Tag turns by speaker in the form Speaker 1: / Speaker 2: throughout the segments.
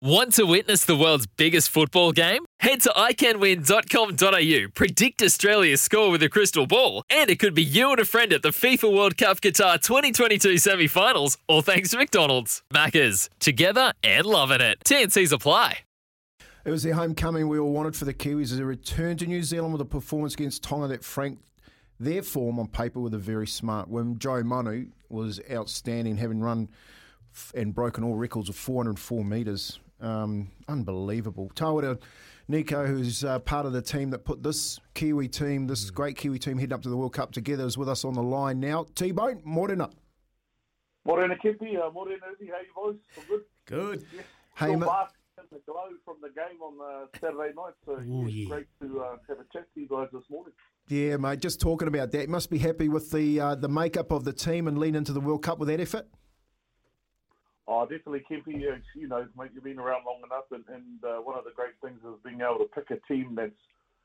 Speaker 1: Want to witness the world's biggest football game? Head to iCanWin.com.au, predict Australia's score with a crystal ball, and it could be you and a friend at the FIFA World Cup Qatar 2022 semi finals, all thanks to McDonald's. Maccas, together and loving it. TNC's apply.
Speaker 2: It was their homecoming we all wanted for the Kiwis as they returned to New Zealand with a performance against Tonga that franked their form on paper with a very smart win. Joe Manu was outstanding, having run and broken all records of 404 metres um, unbelievable. Tawera Nikau, who's uh, part of the team that put this Kiwi team, this mm. great Kiwi team heading up to the World Cup together, is with us on the line now. T-Bone, morena.
Speaker 3: Morena, Kempy. Uh, morena, Izzy. How you boys? All good?
Speaker 2: Good.
Speaker 3: Yeah.
Speaker 2: Hey,
Speaker 3: ma- the glow from the game on uh, Saturday night, so Ooh, it's yeah. great to uh, have a chat to you guys this morning.
Speaker 2: Yeah, mate. Just talking about that, you must be happy with the uh, the makeup of the team and lean into the World Cup with that effort.
Speaker 3: Oh, definitely, Kempy. You know, mate, you've been around long enough, and, and uh, one of the great things is being able to pick a team that's,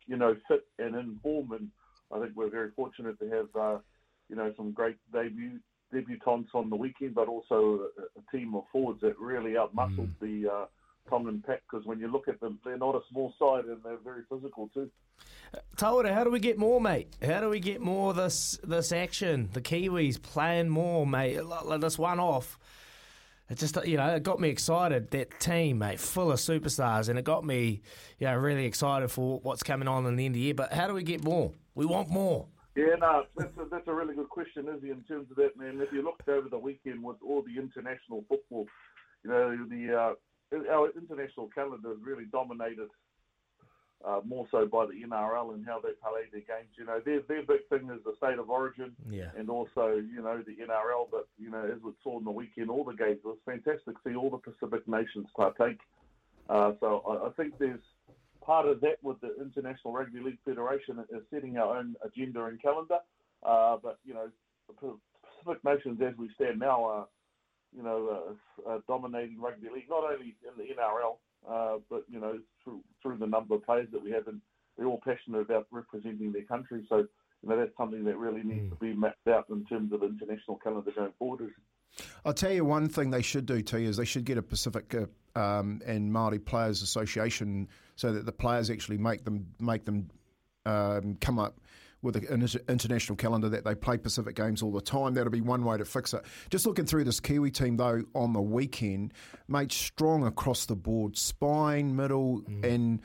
Speaker 3: you know, fit and in form. And I think we're very fortunate to have, uh, you know, some great debut debutants on the weekend, but also a, a team of forwards that really outmuscled mm. the uh, Tongan pack. Because when you look at them, they're not a small side, and they're very physical too.
Speaker 4: Tawera, how do we get more, mate? How do we get more this this action? The Kiwis playing more, mate. This one off it just you know it got me excited. That team, mate, full of superstars, and it got me, you know, really excited for what's coming on in the end of the year. But how do we get more? We want more.
Speaker 3: Yeah, no, that's a, that's a really good question, Izzy, in terms of that, man. If you looked over the weekend with all the international football, you know, the uh, our international calendar is really dominated uh, more so by the NRL and how they play their games. You know, their their big thing is the state of origin,
Speaker 4: yeah.
Speaker 3: and also you know the NRL. But you know, as we saw in the weekend, all the games it was fantastic see all the Pacific nations partake. Uh, so I, I think there's part of that with the International Rugby League Federation is setting our own agenda and calendar. Uh, but you know, the Pacific nations as we stand now are you know uh, uh, dominating rugby league, not only in the NRL uh, but you know through through the number of players that we have, and they're all passionate about representing their country. So you know that's something that really needs mm. to be mapped out in terms of international calendar going forward.
Speaker 2: I'll tell you one thing they should do, T, is they should get a Pacific uh, um, and Maori Players Association so that the players actually make them make them um, come up with an international calendar that they play Pacific games all the time. That'll be one way to fix it. Just looking through this Kiwi team though on the weekend, made strong across the board, spine, middle, mm. and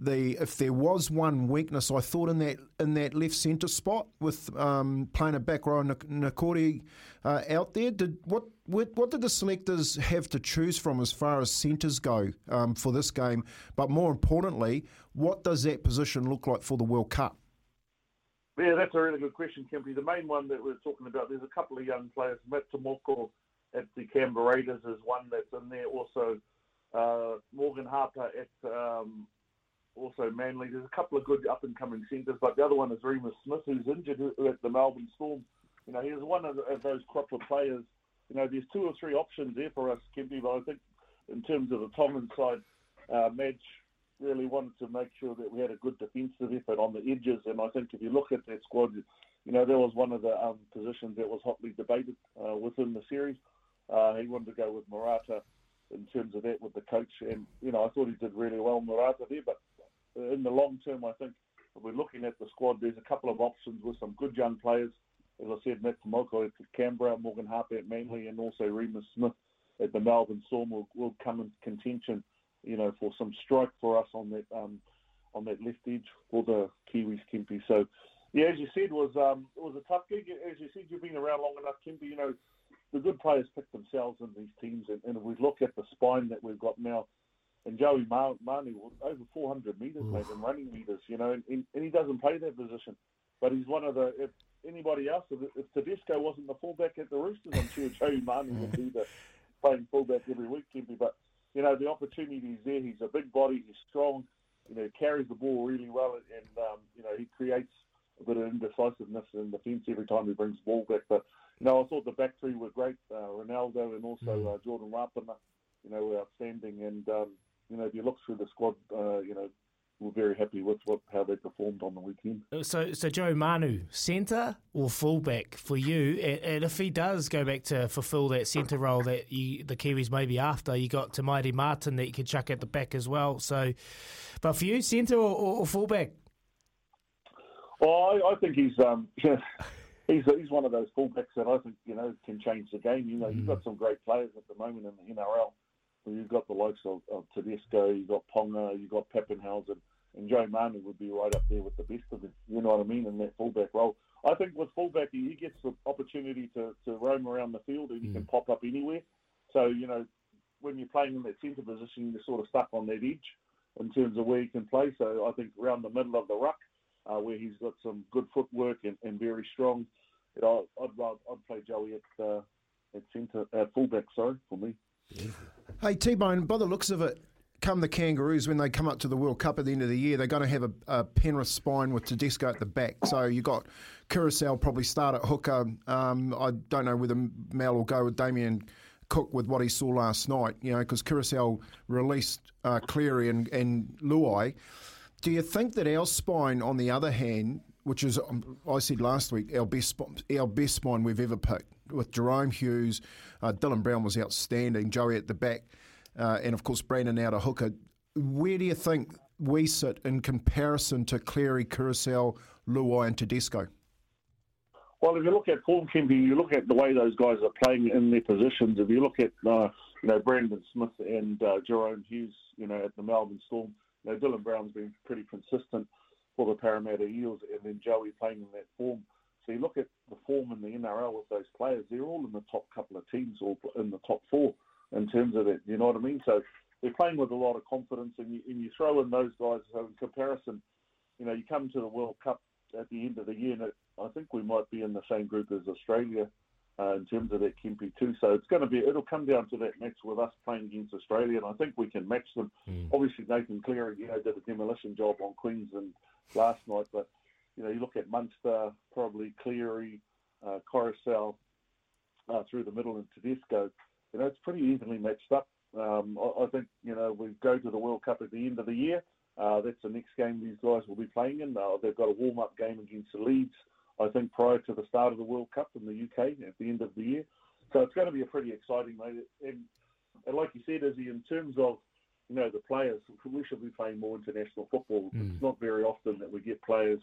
Speaker 2: the if there was one weakness, I thought in that in that left centre spot with um, playing a back row Niukore uh, out there. Did what, what, what did the selectors have to choose from as far as centres go um, for this game? But more importantly, what does that position look like for the World Cup?
Speaker 3: Yeah, that's a really good question, Kempy. The main one that we're talking about, there's a couple of young players. Matt Timoko at the Canberra Raiders is one that's in there. Also, uh, Morgan Harper at um, also Manly. There's a couple of good up and coming centres, but the other one is Reimis Smith, who's injured at the Melbourne Storm. You know, he's one of, the, of those crop of players. You know, there's two or three options there for us, Kempy, but I think in terms of the Tongan side, uh, Madge really wanted to make sure that we had a good defensive effort on the edges. And I think if you look at that squad, you know, that was one of the um, positions that was hotly debated uh, within the series. Uh, he wanted to go with Marata in terms of that with the coach. And, you know, I thought he did really well, Marata there. But in the long term, I think if we're looking at the squad, there's a couple of options with some good young players. As I said, Matt Timoko at Canberra, Morgan Harper at Manly, and also Reimis Smith at the Melbourne Storm will, will come in contention, you know, for some strike for us on that um, on that left edge for the Kiwis, Kempy. So, yeah, as you said, was um, it was a tough gig. As you said, you've been around long enough, Kempy. You know, the good players pick themselves in these teams, and, and if we look at the spine that we've got now, and Joey Manu, over 400 metres, mate, in running metres, you know, and, and, he doesn't play that position. But he's one of the, if anybody else, if, if Tedesco wasn't the fullback at the Roosters, I'm sure Joey Manu would be the playing fullback every week, Kempy. But, you know, the opportunity is there. He's a big body, he's strong, you know, carries the ball really well, and, um, you know, he creates a bit of indecisiveness in defence every time he brings the ball back. But, you know, I thought the back three were great. Uh, Ronaldo and also mm. uh, Jordan Rapana, you know, were outstanding. And, um, you know, if you look through the squad, uh, you know, we're very happy with what how they performed on the weekend.
Speaker 4: So, so Joe Manu, centre or fullback for you? And, and, if he does go back to fulfil that centre role that you, the Kiwis may be after, you got Te Maire Martin that you could chuck at the back as well. So, but for you, centre or, or, or fullback?
Speaker 3: Well, I, I think he's um, he's he's one of those fullbacks that I think you know can change the game. You know, mm. you've got some great players at the moment in the NRL. You've got the likes of, of Tedesco, you've got Ponga, you've got Papenhuyzen, and Joe Manu would be right up there with the best of them. You know what I mean? In that fullback role, I think with fullback he gets the opportunity to, to roam around the field and he mm. can pop up anywhere. So you know, when you're playing in that centre position, you're sort of stuck on that edge in terms of where you can play. So I think around the middle of the ruck, uh, where he's got some good footwork and, and very strong, you know, I'd, I'd, I'd play Joey at uh, at centre, at fullback. Sorry for me.
Speaker 2: Hey T Bone, by the looks of it, come the Kangaroos when they come up to the World Cup at the end of the year, they're going to have a, a Penrith spine with Tedesco at the back. So you got Koroisau probably start at hooker. Um, I don't know whether Mal will go with Damien Cook with what he saw last night. You know, because Koroisau released uh, Cleary and, and Luai. Do you think that our spine, on the other hand, which is um, I said last week, our best our best spine we've ever picked with Jahrome Hughes, uh, Dylan Brown was outstanding, Joey at the back, uh, and of course Brandon out a hooker. Where do you think we sit in comparison to Cleary, Koroisau, Luai, and Tedesco?
Speaker 3: Well, if you look at form, Kempy, you look at the way those guys are playing in their positions. If you look at uh, you know Brandon Smith and uh, Jahrome Hughes, you know at the Melbourne Storm, you know Dylan Brown's been pretty consistent for the Parramatta Eels, and then Joey playing in that form. So you look at the form in the NRL with those players; they're all in the top couple of teams, or in the top four in terms of that. You know what I mean? So they're playing with a lot of confidence, and you, and you throw in those guys. So in comparison, you know, you come to the World Cup at the end of the year, and I think we might be in the same group as Australia uh, in terms of that Kempy too. So it's going to be it'll come down to that match with us playing against Australia, and I think we can match them. Mm. Obviously, Nathan Cleary, you know, did a demolition job on Queensland last night, but you know, you look at Munster, probably Cleary, uh, Koroisau uh, through the middle, and Tedesco. You know, it's pretty evenly matched up. Um, I, I, think you know we go to the World Cup at the end of the year. Uh, that's the next game these guys will be playing in. Uh, they've got a warm-up game against the Leeds I think, prior to the start of the World Cup in the UK at the end of the year. So it's going to be a pretty exciting, mate. And, and like you said, Izzy, in terms of you know the players, we should be playing more international football. Mm. It's not very often that we get players,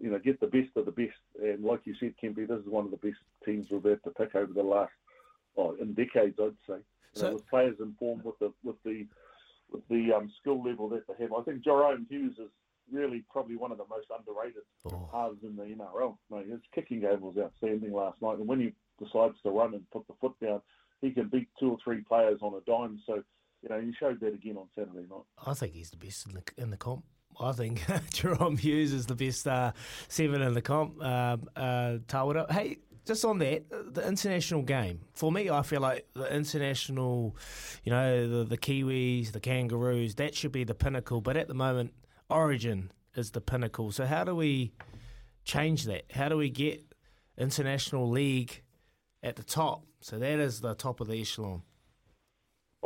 Speaker 3: you know, get the best of the best. And like you said, Kempy, this is one of the best teams we've had to pick over the last, oh, in decades, I'd say. You so, know, with players informed with the with the with the um, skill level that they have. I think Jahrome Hughes is really probably one of the most underrated oh. halves in the NRL. Mate, his kicking game was outstanding last night, and when he decides to run and put the foot down, he can beat two or three players on a dime. So, you know, he showed that again on Saturday night.
Speaker 4: I think he's the best in the in the comp. I think Jahrome Hughes is the best uh, seven in the comp. Uh, uh, Tawera. Hey, just on that, the international game. For me, I feel like the international, you know, the, the Kiwis, the Kangaroos, that should be the pinnacle. But at the moment, Origin is the pinnacle. So how do we change that? How do we get international league at the top? So that is the top of the echelon.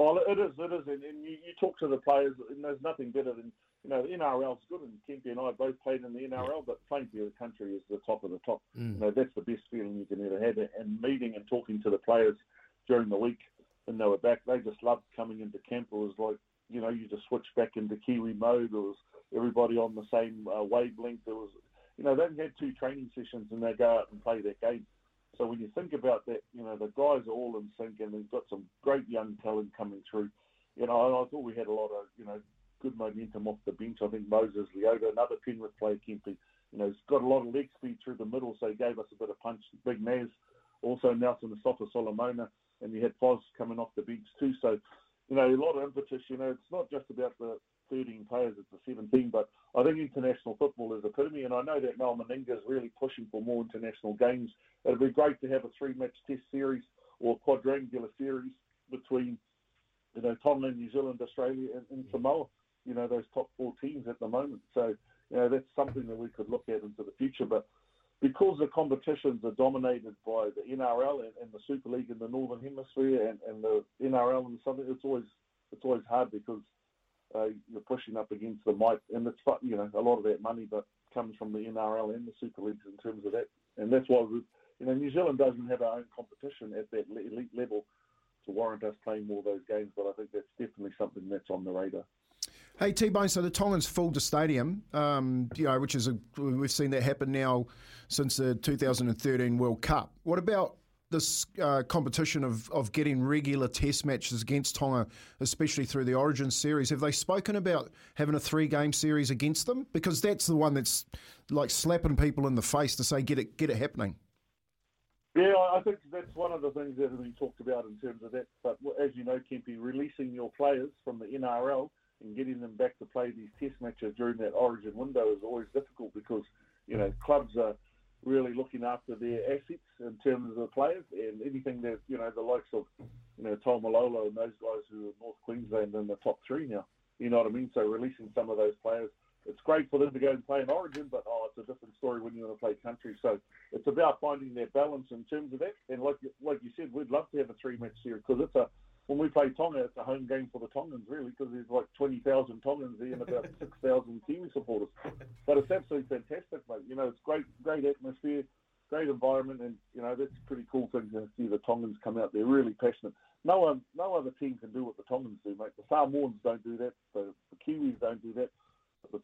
Speaker 3: Well, it is, it is, and, and you, you, talk to the players, and there's nothing better than you know the NRL's good, and Kempy and I both played in the NRL, but playing for your country is the top of the top. Mm. You know that's the best feeling you can ever have, and meeting and talking to the players during the week, when they were back. They just loved coming into camp. It was like you know you just switch back into Kiwi mode. It was everybody on the same uh, wavelength. There was, you know, they had two training sessions and they go out and play that game. So when you think about that, you know, the guys are all in sync and they've got some great young talent coming through. You know, I, I thought we had a lot of, you know, good momentum off the bench. I think Moses Leota, another Penrith player, Kempy, you know, he's got a lot of leg speed through the middle, so he gave us a bit of punch. Big Naz, also Nelson Asofa Solomona, and you had Foz coming off the bench too. So, you know, a lot of impetus. You know, it's not just about the 13 players, it's the 17, but I think international football is epitome, and I know that Mal Meninga is really pushing for more international games. It'd be great to have a three-match test series or quadrangular series between, you know, Tonga, New Zealand, Australia, and, and Samoa. You know, those top four teams at the moment. So, you know, that's something that we could look at into the future. But because the competitions are dominated by the NRL and, and the Super League in the Northern Hemisphere and, and the NRL in the Southern, it's always it's always hard because uh, you're pushing up against the might, and it's you know a lot of that money but comes from the NRL and the Super Leagues in terms of that, and that's why we, you know New Zealand doesn't have our own competition at that elite level to warrant us playing more of those games, but I think that's definitely something that's on the radar.
Speaker 2: Hey T Bone, so the Tongans filled the stadium, um, you know, which is a, we've seen that happen now since the 2013 World Cup. What about this uh, competition of, of getting regular test matches against Tonga, especially through the Origin series? Have they spoken about having a three game series against them? Because that's the one that's like slapping people in the face to say get it get it happening.
Speaker 3: Yeah, I think that's one of the things that have been talked about in terms of that. But as you know, Kempy, releasing your players from the NRL and getting them back to play these test matches during that origin window is always difficult because, you know, clubs are really looking after their assets in terms of the players and anything that, you know, the likes of, you know, Taumalolo and those guys who are North Queensland in the top three now. You know what I mean? So releasing some of those players, it's great for them to go and play in Origin, but oh, it's a different story when you want to play country. So it's about finding their balance in terms of that. And like like you said, we'd love to have a three match series because it's a when we play Tonga, it's a home game for the Tongans, really, because there's like 20,000 Tongans there and about 6,000 Kiwi supporters. But it's absolutely fantastic, mate. You know, it's great, great atmosphere, great environment, and, you know, that's a pretty cool thing to see the Tongans come out there really passionate. No one, no other team can do what the Tongans do, mate. The Samoans don't do that. The, the Kiwis don't do that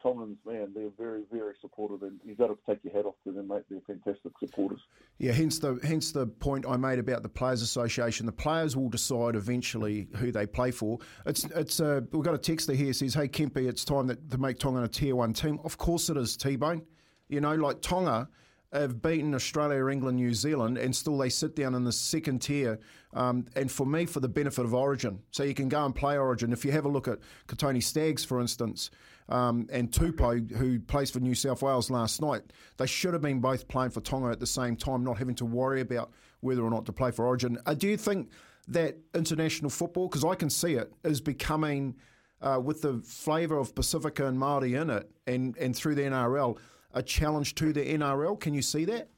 Speaker 3: Tongans, man, they're very, very supportive, and you've got to take your hat off to them, mate. They're fantastic supporters.
Speaker 2: Yeah, hence the hence the point I made about the Players Association. The players will decide eventually who they play for. It's it's uh, we've got a texter here says, "Hey Kempy, it's time that, to make Tonga a Tier One team." Of course it is, T Bone. You know, like Tonga have beaten Australia, England, New Zealand, and still they sit down in the second tier. Um, and for me, for the benefit of Origin, so you can go and play Origin. If you have a look at Kotoni Staggs, for instance, um, and Tupou, who plays for New South Wales last night, they should have been both playing for Tonga at the same time, not having to worry about whether or not to play for Origin. Uh, do you think that international football, because I can see it, is becoming, uh, with the flavour of Pacifica and Māori in it, and, and through the NRL, a challenge to the NRL? Can you see that?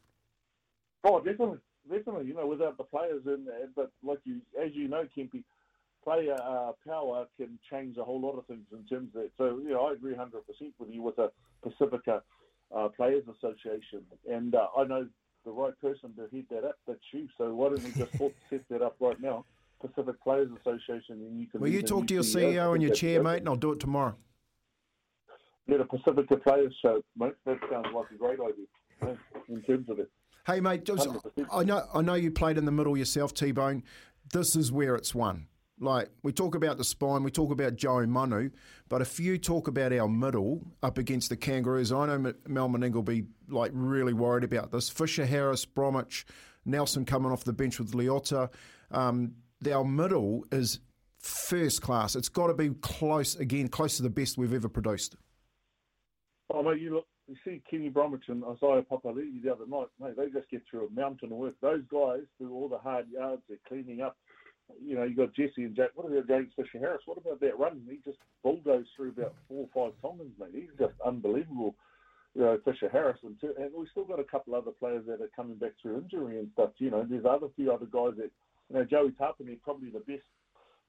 Speaker 3: Oh, definitely, definitely. You know, without the players in there, but like you, as you know, Kempy, player uh, power can change a whole lot of things in terms of that. So, you know, I agree 100% with you with the Pacifica uh, Players Association. And uh, I know the right person to head that up, that's you. So why don't we just set that up right now? Pacific Players Association, and you can.
Speaker 2: Well, you talk to your CEO, CEO and your chair, mate, and I'll do it tomorrow.
Speaker 3: Yeah, the Pacifica Players Show, mate. That sounds like a great idea in terms of it.
Speaker 2: Hey, mate, I know I know you played in the middle yourself, T Bone. This is where it's won. Like, we talk about the spine, we talk about Joe Manu, but if you talk about our middle up against the Kangaroos, I know Mal Meninga will be, like, really worried about this. Fisher, Harris, Bromwich, Nelson coming off the bench with Leota. Um, our middle is first class. It's got to be close, again, close to the best we've ever produced.
Speaker 3: Oh, mate, you look, you see Kenny Bromwich and Isaiah Papali'i the other night, mate, they just get through a mountain of work. Those guys do all the hard yards, they're cleaning up you know, you got Jesse and Jack. What about James Fisher Harris? What about that run? He just bulldozed through about four or five Tongans, mate. He's just unbelievable. You know, Fisher Harris, and, two, and we've still got a couple other players that are coming back through injury and stuff. You know, there's other few other guys that, you know, Joey Tapine, probably the best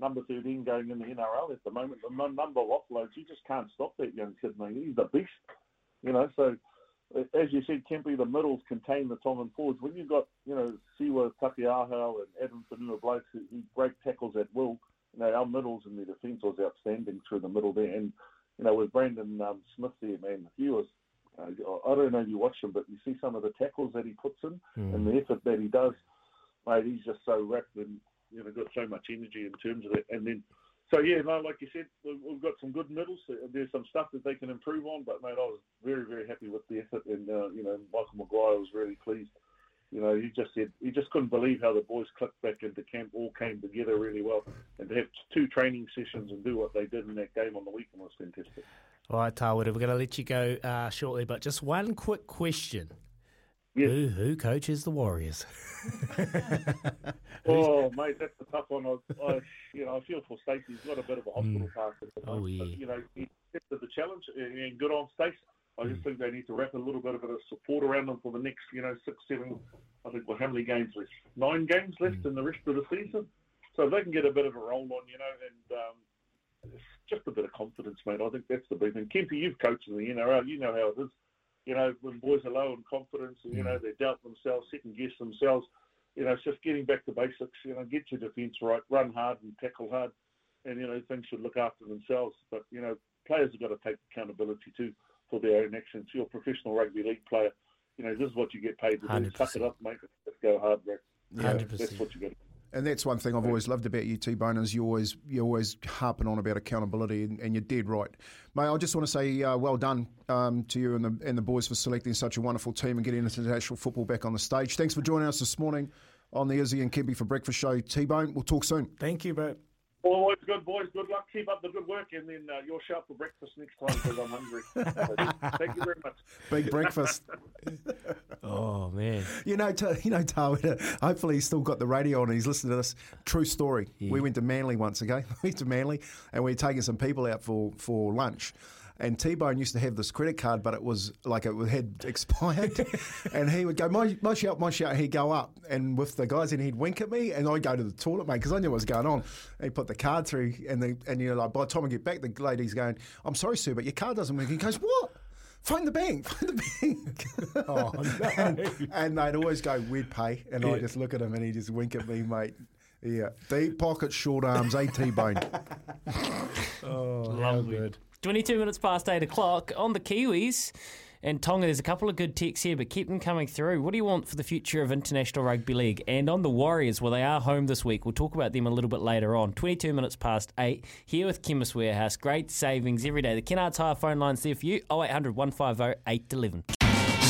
Speaker 3: number 13 going in the NRL at the moment. The number of offloads, you just can't stop that young kid, mate. He's the beast. You know, so as you said, Kempy, the middles contain the Tongan forwards. When you've got, you know, Siua Taukeiaho and Addin Fonua blokes who, who break tackles at will, you know, our middles and the defence was outstanding through the middle there. And, you know, with Brandon um, Smith there, man, he was uh, I don't know if you watch him, but you see some of the tackles that he puts in
Speaker 4: Mm.
Speaker 3: and the effort that he does. Mate, he's just so rapid and you know got so much energy in terms of it. And then, so yeah, no, like you said, we- we've got some good middles. There's some stuff that they can improve on, but mate, I was very very happy with the effort, and uh, you know Michael Maguire was really pleased. You know, he just said he just couldn't believe how the boys clicked back into camp, all came together really well, and to have two training sessions and do what they did in that game on the weekend was fantastic.
Speaker 4: All right, Tawera, we're going to let you go uh, shortly, but just one quick question.
Speaker 3: Yes.
Speaker 4: Who, who coaches the Warriors?
Speaker 3: Oh, mate, that's a tough one. I, I, you know, I feel for Stacey. He's got a bit of a hospital pass at the
Speaker 4: Oh,
Speaker 3: moment, but,
Speaker 4: yeah.
Speaker 3: you know, he accepted the challenge, and good on Stacey. I
Speaker 4: Mm.
Speaker 3: just think they need to wrap a little bit of a support around them for the next, you know, six, seven. I think well, how many games left? Nine games left
Speaker 4: Mm.
Speaker 3: in the rest of the season. So if they can get a bit of a roll on, you know, and um, just a bit of confidence, mate. I think that's the big thing. Kempy, you've coached in the NRL. You know how it is. You know, when boys are low in confidence, and, you know, they doubt themselves, second guess themselves. You know, it's just getting back to basics. You know, get your defence right, run hard and tackle hard, and you know things should look after themselves. But you know, players have got to take accountability too for their own actions. You're a professional rugby league player. You know, this is what you get paid to do. Suck it
Speaker 4: 100%.
Speaker 3: up, mate. Let's go hard, bro. You
Speaker 4: 100%.
Speaker 3: That's what you got. to
Speaker 2: And that's one thing I've always loved about you, T Bone, is you always you're always harping on about accountability, and, and you're dead right, mate. I just want to say uh, well done um, to you and the and the boys for selecting such a wonderful team and getting international football back on the stage. Thanks for joining us this morning on the Izzy and Kempy for Breakfast Show. T Bone, we'll talk soon.
Speaker 4: Thank you, bro.
Speaker 3: Always good, boys. Good luck. Keep up the good work, and then uh, you're sharp for breakfast next time because I'm hungry. Thank you very much.
Speaker 2: Big breakfast.
Speaker 4: Oh, man.
Speaker 2: You know, Ta- you know, Tawera, hopefully he's still got the radio on and he's listening to this. True story. We went to Manly once, okay? We went to Manly and we were taking some people out for, for lunch. And T-Bone used to have this credit card, but it was like it had expired. and he would go, my, my shout, my shout. He'd go up and with the guys and he'd wink at me and I'd go to the toilet, mate, because I knew what was going on. And he put the card through and, the, and you know, like by the time I get back, the lady's going, I'm sorry, sir, but your card doesn't work. He goes, what? Find the bank, find the bank.
Speaker 4: Oh, no.
Speaker 2: and, and they'd always go, we'd pay. And I just look at him and he just wink at me, mate. Yeah. Deep pockets, short arms, eh, AT bone.
Speaker 4: Oh, how good.
Speaker 5: 22 minutes past 8 o'clock on the Kiwis. And Tonga, there's a couple of good texts here, but keep them coming through. What do you want for the future of International Rugby League? And on the Warriors, well, they are home this week. We'll talk about them a little bit later on. 22 minutes past 8, here with Chemist Warehouse. Great savings every day. The Kennards Hire phone line's there for you 0800 150 811.